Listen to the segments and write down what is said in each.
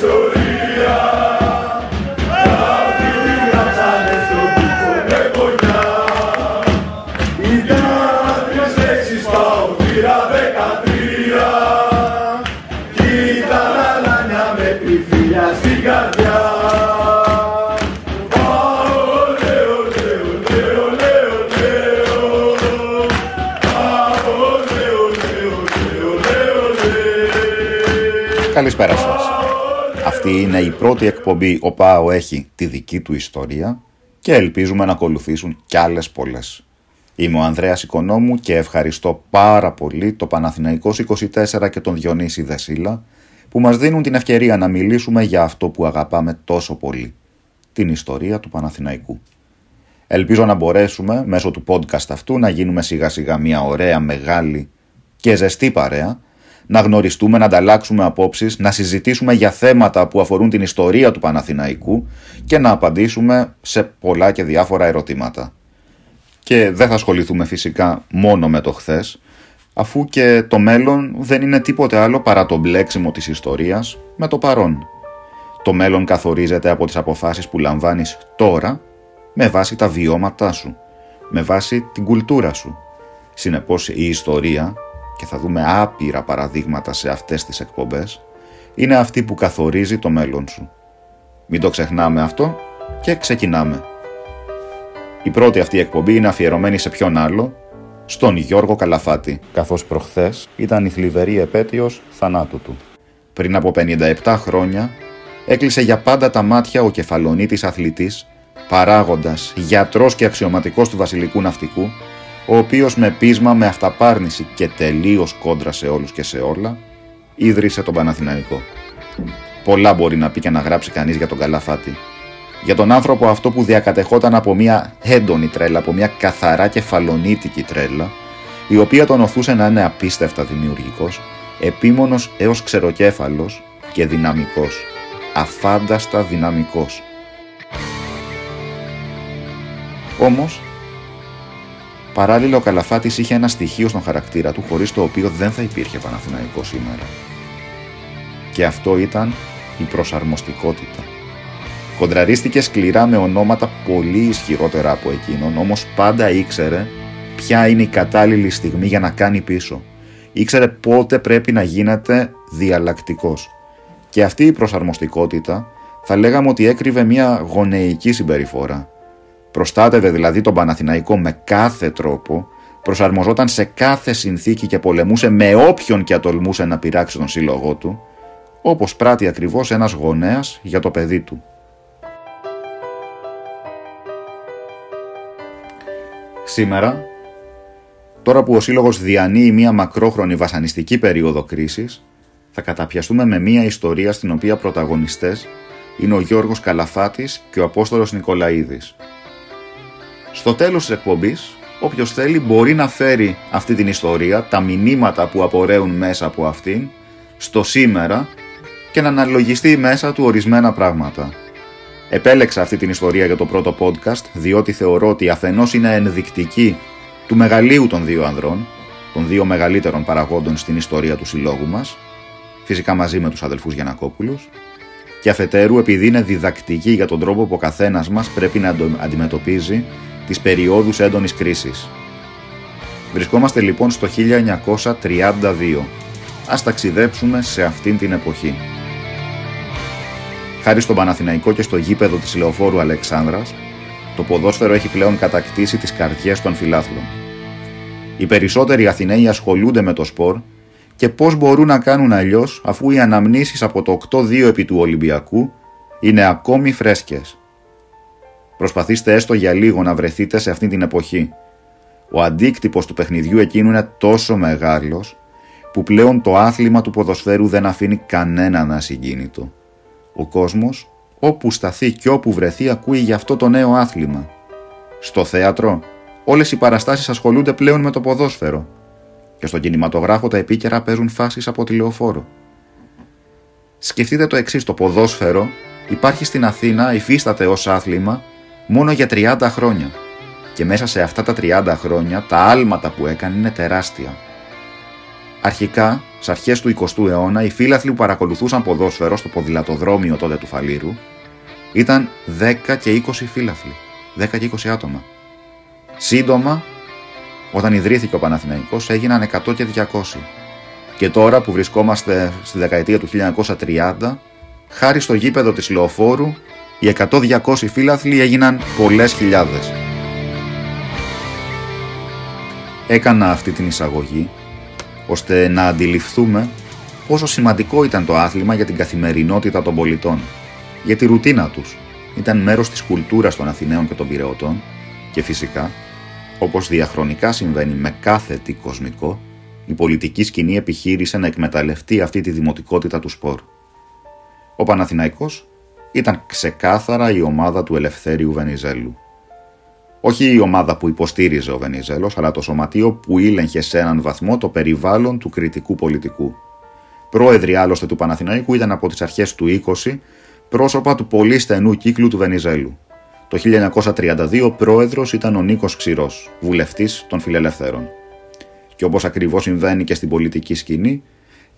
Soy Καλησπέρα σας. Αυτή είναι η πρώτη εκπομπή «Ο Πάο έχει τη δική του ιστορία» και ελπίζουμε να ακολουθήσουν κι άλλες πολλές. Είμαι ο Ανδρέας Οικονόμου και ευχαριστώ πάρα πολύ το Παναθηναϊκός 24 και τον Διονύση Δεσίλα που μας δίνουν την ευκαιρία να μιλήσουμε για αυτό που αγαπάμε τόσο πολύ, την ιστορία του Παναθηναϊκού. Ελπίζω να μπορέσουμε μέσω του podcast αυτού να γίνουμε σιγά σιγά μια ωραία, μεγάλη και ζεστή παρέα να γνωριστούμε, να ανταλλάξουμε απόψεις, να συζητήσουμε για θέματα που αφορούν την ιστορία του Παναθηναϊκού και να απαντήσουμε σε πολλά και διάφορα ερωτήματα. Και δεν θα ασχοληθούμε φυσικά μόνο με το χθες, αφού και το μέλλον δεν είναι τίποτε άλλο παρά το μπλέξιμο της ιστορίας με το παρόν. Το μέλλον καθορίζεται από τις αποφάσεις που λαμβάνεις τώρα με βάση τα βιώματά σου, με βάση την κουλτούρα σου. Συνεπώς η ιστορία και θα δούμε άπειρα παραδείγματα σε αυτές τις εκπομπές, είναι αυτή που καθορίζει το μέλλον σου. Μην το ξεχνάμε αυτό και ξεκινάμε. Η πρώτη αυτή εκπομπή είναι αφιερωμένη σε ποιον άλλο, στον Γιώργο Καλαφάτη, καθώς προχθές ήταν η θλιβερή επέτειος θανάτου του. Πριν από 57 χρόνια έκλεισε για πάντα τα μάτια ο κεφαλονίτης αθλητής, παράγοντας, γιατρός και αξιωματικός του βασιλικού ναυτικού, ο οποίος με πείσμα, με αυταπάρνηση και τελείως κόντρα σε όλους και σε όλα, ίδρυσε τον Παναθηναϊκό. Πολλά μπορεί να πει και να γράψει κανείς για τον Καλαφάτη. Για τον άνθρωπο αυτό που διακατεχόταν από μια έντονη τρέλα, από μια καθαρά κεφαλονίτικη τρέλα, η οποία τον οθούσε να είναι απίστευτα δημιουργικός, επίμονος έως ξεροκέφαλος και δυναμικός. Αφάνταστα δυναμικός. Όμως, Παράλληλα, ο Καλαφάτη είχε ένα στοιχείο στον χαρακτήρα του χωρίς το οποίο δεν θα υπήρχε Παναθηναϊκό σήμερα. Και αυτό ήταν η προσαρμοστικότητα. Κοντραρίστηκε σκληρά με ονόματα πολύ ισχυρότερα από εκείνον, όμως πάντα ήξερε ποια είναι η κατάλληλη στιγμή για να κάνει πίσω. Ήξερε πότε πρέπει να γίνεται διαλλακτικός. Και αυτή η προσαρμοστικότητα θα λέγαμε ότι έκρυβε μια γονεϊκή συμπεριφορά Προστάτευε δηλαδή τον Παναθηναϊκό με κάθε τρόπο, προσαρμοζόταν σε κάθε συνθήκη και πολεμούσε με όποιον και ατολμούσε να πειράξει τον σύλλογό του, όπως πράττει ακριβώς ένας γονέας για το παιδί του. Σήμερα, τώρα που ο Σύλλογος διανύει μια μακρόχρονη βασανιστική περίοδο κρίσης, θα καταπιαστούμε με μια ιστορία στην οποία πρωταγωνιστές είναι ο Γιώργος Καλαφάτης και ο Απόστολος Νικολαίδης, στο τέλος της εκπομπής, όποιος θέλει μπορεί να φέρει αυτή την ιστορία, τα μηνύματα που απορρέουν μέσα από αυτήν, στο σήμερα και να αναλογιστεί μέσα του ορισμένα πράγματα. Επέλεξα αυτή την ιστορία για το πρώτο podcast, διότι θεωρώ ότι αφενός είναι ενδεικτική του μεγαλείου των δύο ανδρών, των δύο μεγαλύτερων παραγόντων στην ιστορία του συλλόγου μας, φυσικά μαζί με τους αδελφούς Γιανακόπουλους, και αφετέρου επειδή είναι διδακτική για τον τρόπο που ο καθένας μας πρέπει να αντιμετωπίζει τις περιόδους έντονης κρίσης. Βρισκόμαστε λοιπόν στο 1932. Ας ταξιδέψουμε σε αυτήν την εποχή. Χάρη στον Παναθηναϊκό και στο γήπεδο της Λεωφόρου Αλεξάνδρας, το ποδόσφαιρο έχει πλέον κατακτήσει τις καρδιές των φιλάθλων. Οι περισσότεροι Αθηναίοι ασχολούνται με το σπορ και πώς μπορούν να κάνουν αλλιώς αφού οι αναμνήσεις από το 8-2 επί του Ολυμπιακού είναι ακόμη φρέσκες. Προσπαθήστε έστω για λίγο να βρεθείτε σε αυτή την εποχή. Ο αντίκτυπος του παιχνιδιού εκείνου είναι τόσο μεγάλος που πλέον το άθλημα του ποδοσφαίρου δεν αφήνει κανέναν ασυγκίνητο. Ο κόσμος όπου σταθεί και όπου βρεθεί ακούει για αυτό το νέο άθλημα. Στο θέατρο όλες οι παραστάσεις ασχολούνται πλέον με το ποδόσφαιρο και στον κινηματογράφο τα επίκαιρα παίζουν φάσεις από τηλεοφόρο. Σκεφτείτε το εξής: το ποδόσφαιρο υπάρχει στην Αθήνα, υφίσταται ως άθλημα μόνο για 30 χρόνια. Και μέσα σε αυτά τα 30 χρόνια τα άλματα που έκανε είναι τεράστια. Αρχικά, στι αρχές του 20ου αιώνα, οι φίλαθλοι που παρακολουθούσαν ποδόσφαιρο στο ποδηλατοδρόμιο τότε του Φαλήρου ήταν 10 και 20 φίλαθλοι. 10 και 20 άτομα. Σύντομα, όταν ιδρύθηκε ο Παναθηναϊκός, έγιναν 100 και 200. Και τώρα που βρισκόμαστε στη δεκαετία του 1930, χάρη στο γήπεδο της Λεωφόρου, οι 100-200 φίλαθλοι έγιναν πολλές χιλιάδες. Έκανα αυτή την εισαγωγή ώστε να αντιληφθούμε πόσο σημαντικό ήταν το άθλημα για την καθημερινότητα των πολιτών, για τη ρουτίνα τους. Ήταν μέρος της κουλτούρας των Αθηναίων και των Πυρεωτών και φυσικά, όπως διαχρονικά συμβαίνει με κάθε τι κοσμικό, η πολιτική σκηνή επιχείρησε να εκμεταλλευτεί αυτή τη δημοτικότητα του σπορ. Ο Παναθηναϊκός ήταν ξεκάθαρα η ομάδα του Ελευθέριου Βενιζέλου. Όχι η ομάδα που υποστήριζε ο Βενιζέλος, αλλά το σωματείο που ήλεγχε σε έναν βαθμό το περιβάλλον του κριτικού πολιτικού. Πρόεδροι άλλωστε του Παναθηναϊκού ήταν από τις αρχές του 20 πρόσωπα του πολύ στενού κύκλου του Βενιζέλου. Το 1932 πρόεδρος ήταν ο Νίκος Ξηρός, βουλευτής των φιλελευθέρων. Και όπως ακριβώς συμβαίνει και στην πολιτική σκηνή,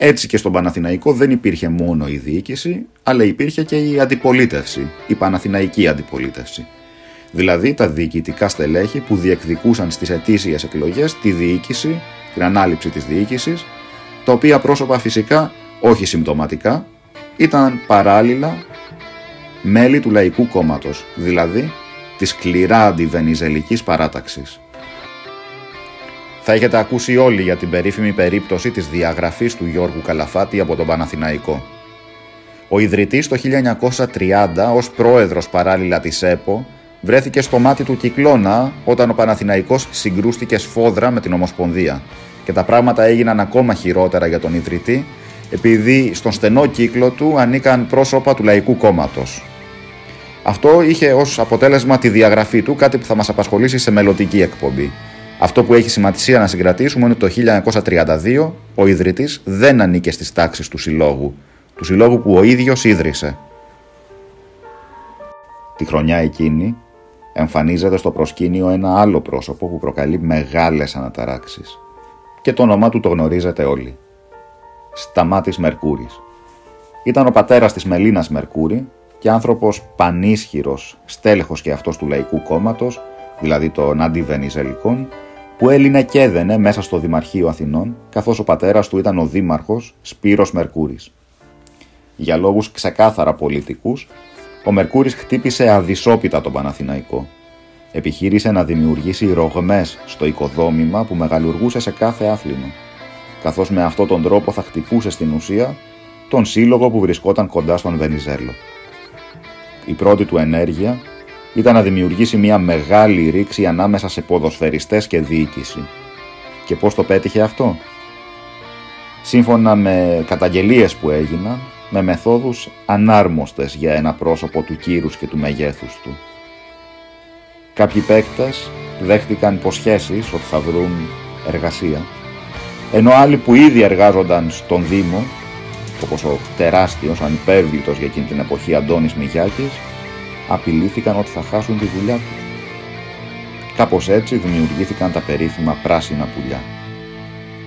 έτσι και στον Παναθηναϊκό δεν υπήρχε μόνο η διοίκηση, αλλά υπήρχε και η αντιπολίτευση, η Παναθηναϊκή αντιπολίτευση. Δηλαδή τα διοικητικά στελέχη που διεκδικούσαν στις ετήσιες εκλογές τη διοίκηση, την ανάληψη της διοίκησης, τα οποία πρόσωπα φυσικά, όχι συμπτωματικά, ήταν παράλληλα μέλη του Λαϊκού Κόμματος, δηλαδή της σκληρά αντιβενιζελικής παράταξης. Θα έχετε ακούσει όλοι για την περίφημη περίπτωση της διαγραφής του Γιώργου Καλαφάτη από τον Παναθηναϊκό. Ο ιδρυτής το 1930 ως πρόεδρος παράλληλα της ΕΠΟ βρέθηκε στο μάτι του κυκλώνα όταν ο Παναθηναϊκός συγκρούστηκε σφόδρα με την Ομοσπονδία και τα πράγματα έγιναν ακόμα χειρότερα για τον ιδρυτή επειδή στον στενό κύκλο του ανήκαν πρόσωπα του Λαϊκού Κόμματος. Αυτό είχε ως αποτέλεσμα τη διαγραφή του, κάτι που θα μας απασχολήσει σε μελλοντική εκπομπή. Αυτό που έχει σημασία να συγκρατήσουμε είναι ότι το 1932 ο ιδρυτής δεν ανήκε στις τάξεις του συλλόγου, του συλλόγου που ο ίδιος ίδρυσε. Τη χρονιά εκείνη εμφανίζεται στο προσκήνιο ένα άλλο πρόσωπο που προκαλεί μεγάλες αναταράξεις. Και το όνομά του το γνωρίζετε όλοι. Σταμάτης Μερκούρης. Ήταν ο πατέρας της Μελίνας Μερκούρη και άνθρωπος πανίσχυρος, στέλεχος και αυτός του Λαϊκού Κόμματος, δηλαδή των αντιβενιζελικών, που έλυνε και έδαινε μέσα στο Δημαρχείο Αθηνών, καθώς ο πατέρας του ήταν ο δήμαρχος Σπύρος Μερκούρης. Για λόγους ξεκάθαρα πολιτικούς, ο Μερκούρης χτύπησε αδυσόπιτα τον Παναθηναϊκό. Επιχείρησε να δημιουργήσει ρογμές στο οικοδόμημα που μεγαλουργούσε σε κάθε άθλημα, καθώς με αυτόν τον τρόπο θα χτυπούσε στην ουσία τον σύλλογο που βρισκόταν κοντά στον Βενιζέλο. Η πρώτη του ενέργεια ήταν να δημιουργήσει μια μεγάλη ρήξη ανάμεσα σε ποδοσφαιριστές και διοίκηση. Και πώς το πέτυχε αυτό; Σύμφωνα με καταγγελίες που έγιναν, με μεθόδους ανάρμοστες για ένα πρόσωπο του κύρους και του μεγέθους του. Κάποιοι παίκτες δέχτηκαν υποσχέσεις ότι θα βρουν εργασία, ενώ άλλοι που ήδη εργάζονταν στον Δήμο, όπως ο τεράστιος, ανυπέρβλητος για εκείνη την εποχή Αντώνης Μιγιάκης, απειλήθηκαν ότι θα χάσουν τη δουλειά του. Κάπως έτσι δημιουργήθηκαν τα περίφημα πράσινα πουλιά.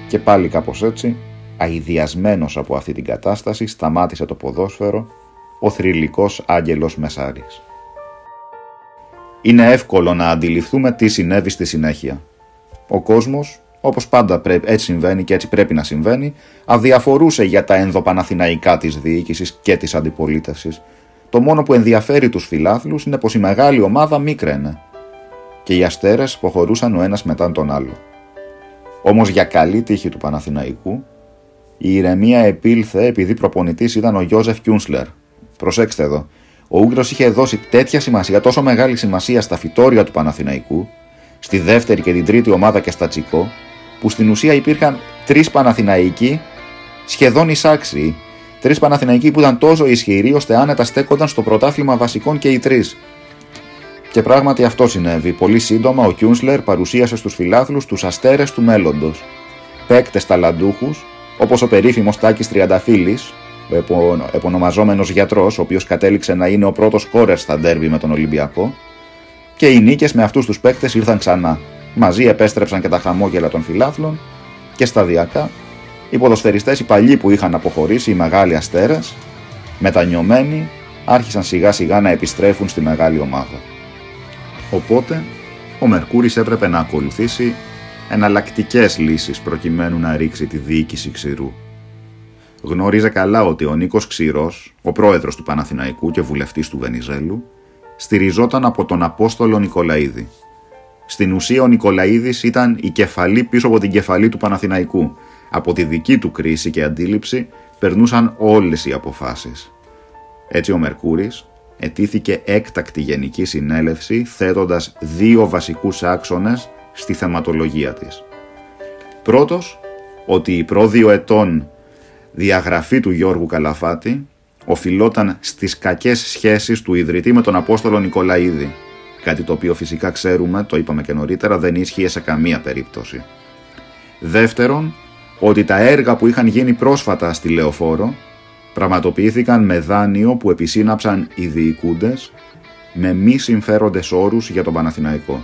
Και πάλι κάπως έτσι αηδιασμένος από αυτή την κατάσταση, σταμάτησε το ποδόσφαιρο ο θρηλυκός Άγγελος Μεσάρης. Είναι εύκολο να αντιληφθούμε τι συνέβη στη συνέχεια. Ο κόσμος, όπως πάντα έτσι συμβαίνει και έτσι πρέπει να συμβαίνει, αδιαφορούσε για τα ενδοπαναθηναϊκά της διοίκησης και της αντιπολίτευσης. Το μόνο που ενδιαφέρει τους φιλάθλους είναι πως η μεγάλη ομάδα μίκραινε και οι αστέρες προχωρούσαν ο ένας μετά τον άλλο. Όμως για καλή τύχη του Παναθηναϊκού, η ηρεμία επήλθε επειδή προπονητής ήταν ο Γιώζεφ Κιούνσλερ. Προσέξτε εδώ. Ο Ούγγρος είχε δώσει τέτοια σημασία, τόσο μεγάλη σημασία στα φυτόρια του Παναθηναϊκού, στη δεύτερη και την τρίτη ομάδα και στα Τσικό, που στην ουσία υπήρχαν τρεις Παναθηναϊκοί σχεδόν εισάξιοι. Τρεις Παναθηναϊκοί που ήταν τόσο ισχυροί ώστε άνετα στέκονταν στο πρωτάθλημα βασικών και οι τρεις. Και πράγματι αυτό συνέβη. Πολύ σύντομα ο Κιούνσλερ παρουσίασε στους φιλάθλους τους αστέρες του μέλλοντος. Παίκτες ταλαντούχους όπως ο περίφημος Τάκης Τριανταφύλης, ο επωνομαζόμενος γιατρός, ο οποίος κατέληξε να είναι ο πρώτος κόρε στα ντέρμπι με τον Ολυμπιακό, και οι νίκες με αυτούς τους παίκτες ήρθαν ξανά. Μαζί επέστρεψαν και τα χαμόγελα των φιλάθλων και σταδιακά Οι ποδοσφαιριστές οι παλιοί που είχαν αποχωρήσει, οι μεγάλοι αστέρες, μετανιωμένοι, άρχισαν σιγά σιγά να επιστρέφουν στη μεγάλη ομάδα. Οπότε, ο Μερκούρης έπρεπε να ακολουθήσει εναλλακτικές λύσεις προκειμένου να ρίξει τη διοίκηση ξηρού. Γνώριζε καλά ότι ο Νίκος Ξηρός, ο πρόεδρος του Παναθηναϊκού και βουλευτής του Βενιζέλου, στηριζόταν από τον Απόστολο Νικολαίδη. Στην ουσία ο Νικολαίδης ήταν η κεφαλή πίσω από την κεφαλή του Παναθηναϊκού. Από τη δική του κρίση και αντίληψη περνούσαν όλες οι αποφάσεις. Έτσι ο Μερκούρης ετήθηκε έκτακτη γενική συνέλευση θέτοντας δύο βασικούς άξονες στη θεματολογία της. Πρώτος, ότι η πρόδιο ετών διαγραφή του Γιώργου Καλαφάτη οφειλόταν στις κακές σχέσεις του ιδρυτή με τον Απόστολο Νικολαίδη, κάτι το οποίο φυσικά ξέρουμε, το είπαμε και νωρίτερα, δεν ίσχυε σε καμία περίπτωση. Δεύτερον, ότι τα έργα που είχαν γίνει πρόσφατα στη Λεωφόρο πραγματοποιήθηκαν με δάνειο που επισύναψαν οι διοικούντες με μη συμφέροντες όρους για τον Παναθηναϊκό.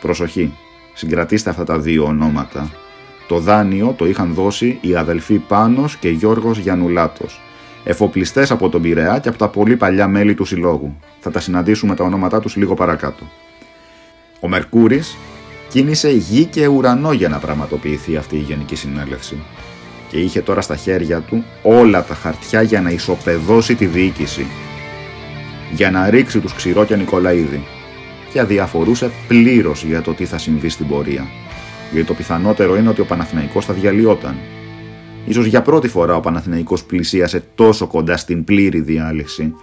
Προσοχή, συγκρατήστε αυτά τα δύο ονόματα. Το δάνειο το είχαν δώσει οι αδελφοί Πάνος και Γιώργος Γιαννουλάτος, εφοπλιστές από τον Πειραιά και από τα πολύ παλιά μέλη του συλλόγου. Θα τα συναντήσουμε τα ονόματά τους λίγο παρακάτω. Ο Μερκούρης κίνησε γη και ουρανό για να πραγματοποιηθεί αυτή η Γενική Συνέλευση και είχε τώρα στα χέρια του όλα τα χαρτιά για να ισοπεδώσει τη διοίκηση, για να ρίξει τους Ξηρό και Νικολαίδη και αδιαφορούσε πλήρως για το τι θα συμβεί στην πορεία. Γιατί το πιθανότερο είναι ότι ο Παναθηναϊκός θα διαλυόταν. Ίσως για πρώτη φορά ο Παναθηναϊκός πλησίασε τόσο κοντά στην πλήρη διάλυση.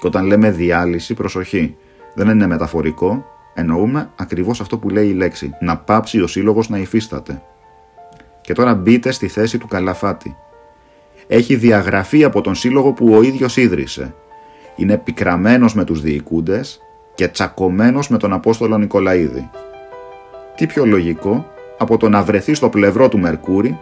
Και όταν λέμε διάλυση, προσοχή. Δεν είναι μεταφορικό, εννοούμε ακριβώς αυτό που λέει η λέξη. Να πάψει ο σύλλογος να υφίσταται. Και τώρα μπείτε στη θέση του Καλαφάτη. Έχει διαγραφεί από τον σύλλογο που ο ίδιος ίδρυσε. Είναι επικραμένος με τους διοικούντες και τσακωμένος με τον Απόστολο Νικολαίδη. Τι πιο λογικό από το να βρεθεί στο πλευρό του Μερκούρη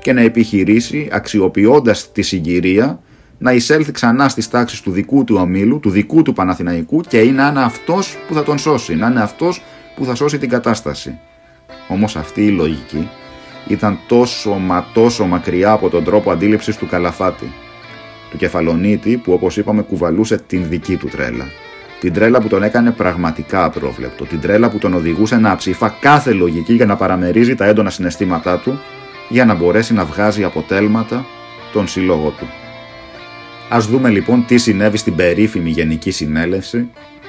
και να επιχειρήσει αξιοποιώντας τη συγκυρία να εισέλθει ξανά στις τάξεις του δικού του ομίλου, του δικού του Παναθηναϊκού και να είναι αυτός που θα τον σώσει, να είναι αυτός που θα σώσει την κατάσταση. Όμως αυτή η λογική ήταν τόσο μα τόσο μακριά από τον τρόπο αντίληψης του Καλαφάτη, του κεφαλονίτη που όπως είπαμε κουβαλούσε την δική του τρέλα. Την τρέλα που τον έκανε πραγματικά απρόβλεπτο. Την τρέλα που τον οδηγούσε να ψηφά κάθε λογική για να παραμερίζει τα έντονα συναισθήματά του για να μπορέσει να βγάζει αποτέλματα τον σύλλογο του. Ας δούμε λοιπόν τι συνέβη στην περίφημη Γενική Συνέλευση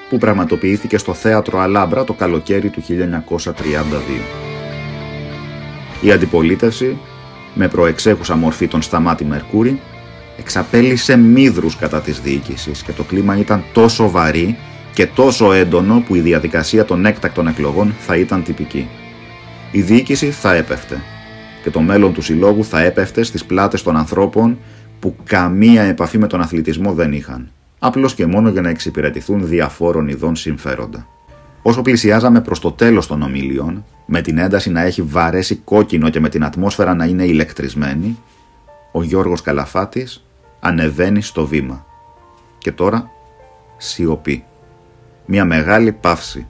που πραγματοποιήθηκε στο Θέατρο Αλάμπρα το καλοκαίρι του 1932. Η αντιπολίτευση, με προεξέχουσα μορφή τον Σταμάτη Μερκούρη, εξαπέλυσε μύδρους κατά της διοίκησης και το κλίμα ήταν τόσο βαρύ και τόσο έντονο που η διαδικασία των έκτακτων εκλογών θα ήταν τυπική. Η διοίκηση θα έπεφτε και το μέλλον του συλλόγου θα έπεφτε στις πλάτες των ανθρώπων που καμία επαφή με τον αθλητισμό δεν είχαν, απλώς και μόνο για να εξυπηρετηθούν διαφόρων ειδών συμφέροντα. Όσο πλησιάζαμε προς το τέλος των ομίλιων, με την ένταση να έχει βαρέσει κόκκινο και με την ατμόσφαιρα να είναι ηλεκτρισμένη, ο Γιώργος Καλαφάτης ανεβαίνει στο βήμα. Και τώρα σιωπή. Μια μεγάλη παύση.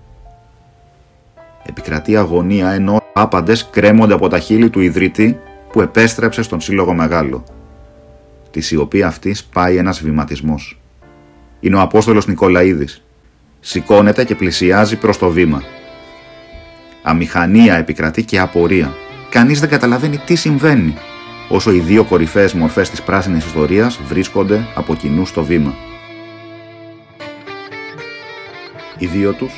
Επικρατεί αγωνία ενώ άπαντες κρέμονται από τα χείλη του ιδρύτη που επέστρεψε στον Σύλλογο Μεγάλο. Της σιωπή αυτή σπάει ένας βηματισμός. Είναι ο Απόστολος Νικολαίδης. Σηκώνεται και πλησιάζει προς το βήμα. Αμηχανία επικρατεί και απορία. Κανείς δεν καταλαβαίνει τι συμβαίνει όσο οι δύο κορυφαίες μορφές της πράσινης ιστορίας βρίσκονται από κοινού στο βήμα. Οι δύο τους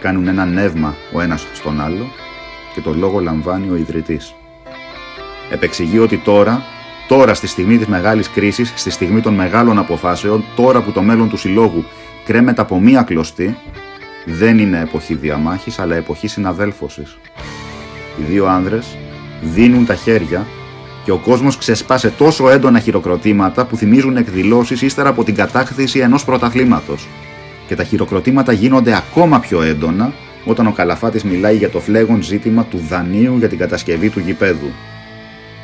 κάνουν ένα νεύμα ο ένας στον άλλο και το λόγο λαμβάνει ο ιδρυτής. Επεξηγεί ότι τώρα, τώρα στη στιγμή της μεγάλης κρίσης, στη στιγμή των μεγάλων αποφάσεων, τώρα που το μέλλον του συλλόγου κρέμεται από μία κλωστή, δεν είναι εποχή διαμάχης αλλά εποχή συναδέλφωσης. Οι δύο άνδρες δίνουν τα χέρια και ο κόσμος ξεσπάσε τόσο έντονα χειροκροτήματα που θυμίζουν εκδηλώσεις ύστερα από την κατάκτηση ενός πρωταθλήματος. Και τα χειροκροτήματα γίνονται ακόμα πιο έντονα όταν ο Καλαφάτης μιλάει για το φλέγον ζήτημα του δανείου για την κατασκευή του γηπέδου.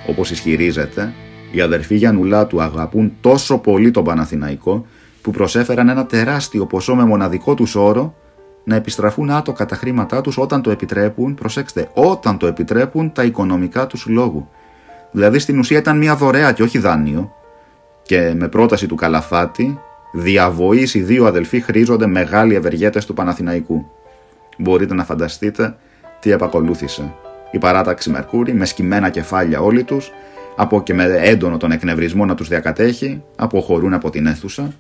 Όπως ισχυρίζεται, οι αδερφοί Γιαννουλά του αγαπούν τόσο πολύ τον Παναθηναϊκό που προσέφεραν ένα τεράστιο ποσό με μοναδικό τους όρο να επιστραφούν άτοκα τα χρήματά τους όταν το επιτρέπουν, προσέξτε, όταν το επιτρέπουν τα οικονομικά τους λόγου Δηλαδή στην ουσία ήταν μια δωρεά και όχι δάνειο. Και με πρόταση του Καλαφάτη, διαβοής οι δύο αδελφοί χρήζονται μεγάλοι ευεργέτες του Παναθηναϊκού. Μπορείτε να φανταστείτε τι επακολούθησε. Η παράταξη Μερκούρη με σκυμμένα κεφάλια όλοι τους, από και με έντονο τον εκνευρισμό να τους διακατέχει, αποχωρούν από την αίθουσα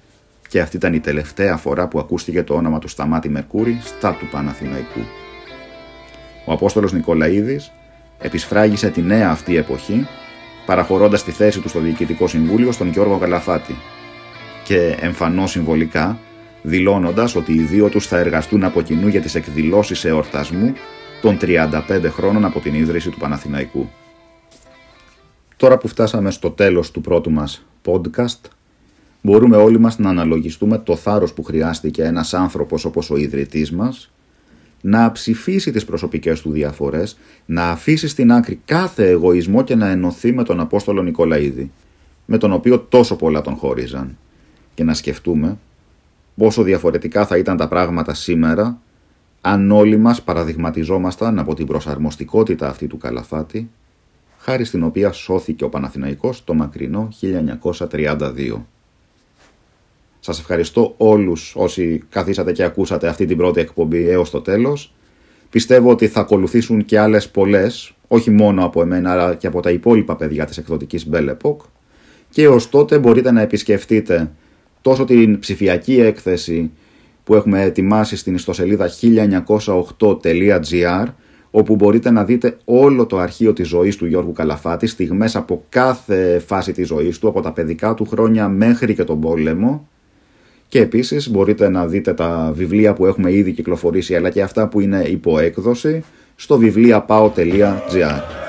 και αυτή ήταν η τελευταία φορά που ακούστηκε το όνομα του Σταμάτη Μερκούρη στα του Παναθηναϊκού. Ο Απόστολος Νικολαίδης επισφράγισε τη νέα αυτή εποχή παραχωρώντας τη θέση του στο Διοικητικό Συμβούλιο στον Γιώργο Καλαφάτη και εμφανώς συμβολικά δηλώνοντας ότι οι δύο τους θα εργαστούν από κοινού για τις εκδηλώσεις εορτασμού των 35 χρόνων από την ίδρυση του Παναθηναϊκού. Τώρα που φτάσαμε στο τέλος του πρώτου μας podcast, μπορούμε όλοι μας να αναλογιστούμε το θάρρος που χρειάστηκε ένας άνθρωπος όπως ο ιδρυτής μας να ψηφίσει τις προσωπικές του διαφορές, να αφήσει στην άκρη κάθε εγωισμό και να ενωθεί με τον Απόστολο Νικολαίδη, με τον οποίο τόσο πολλά τον χώριζαν. Και να σκεφτούμε πόσο διαφορετικά θα ήταν τα πράγματα σήμερα αν όλοι μας παραδειγματιζόμασταν από την προσαρμοστικότητα αυτή του Καλαφάτη, χάρη στην οποία σώθηκε ο Παναθηναϊκός το μακρινό 1932. Σας ευχαριστώ όλους όσοι καθίσατε και ακούσατε αυτή την πρώτη εκπομπή έως το τέλος. Πιστεύω ότι θα ακολουθήσουν και άλλες πολλές, όχι μόνο από εμένα αλλά και από τα υπόλοιπα παιδιά της εκδοτικής Belle Epoque. Και ως τότε μπορείτε να επισκεφτείτε τόσο την ψηφιακή έκθεση που έχουμε ετοιμάσει στην ιστοσελίδα 1908.gr όπου μπορείτε να δείτε όλο το αρχείο της ζωής του Γιώργου Καλαφάτη, στιγμές από κάθε φάση της ζωής του, από τα παιδικά του χρόνια μέχρι και τον πόλεμο και επίσης μπορείτε να δείτε τα βιβλία που έχουμε ήδη κυκλοφορήσει αλλά και αυτά που είναι υπό έκδοση στο βιβλιαπao.gr.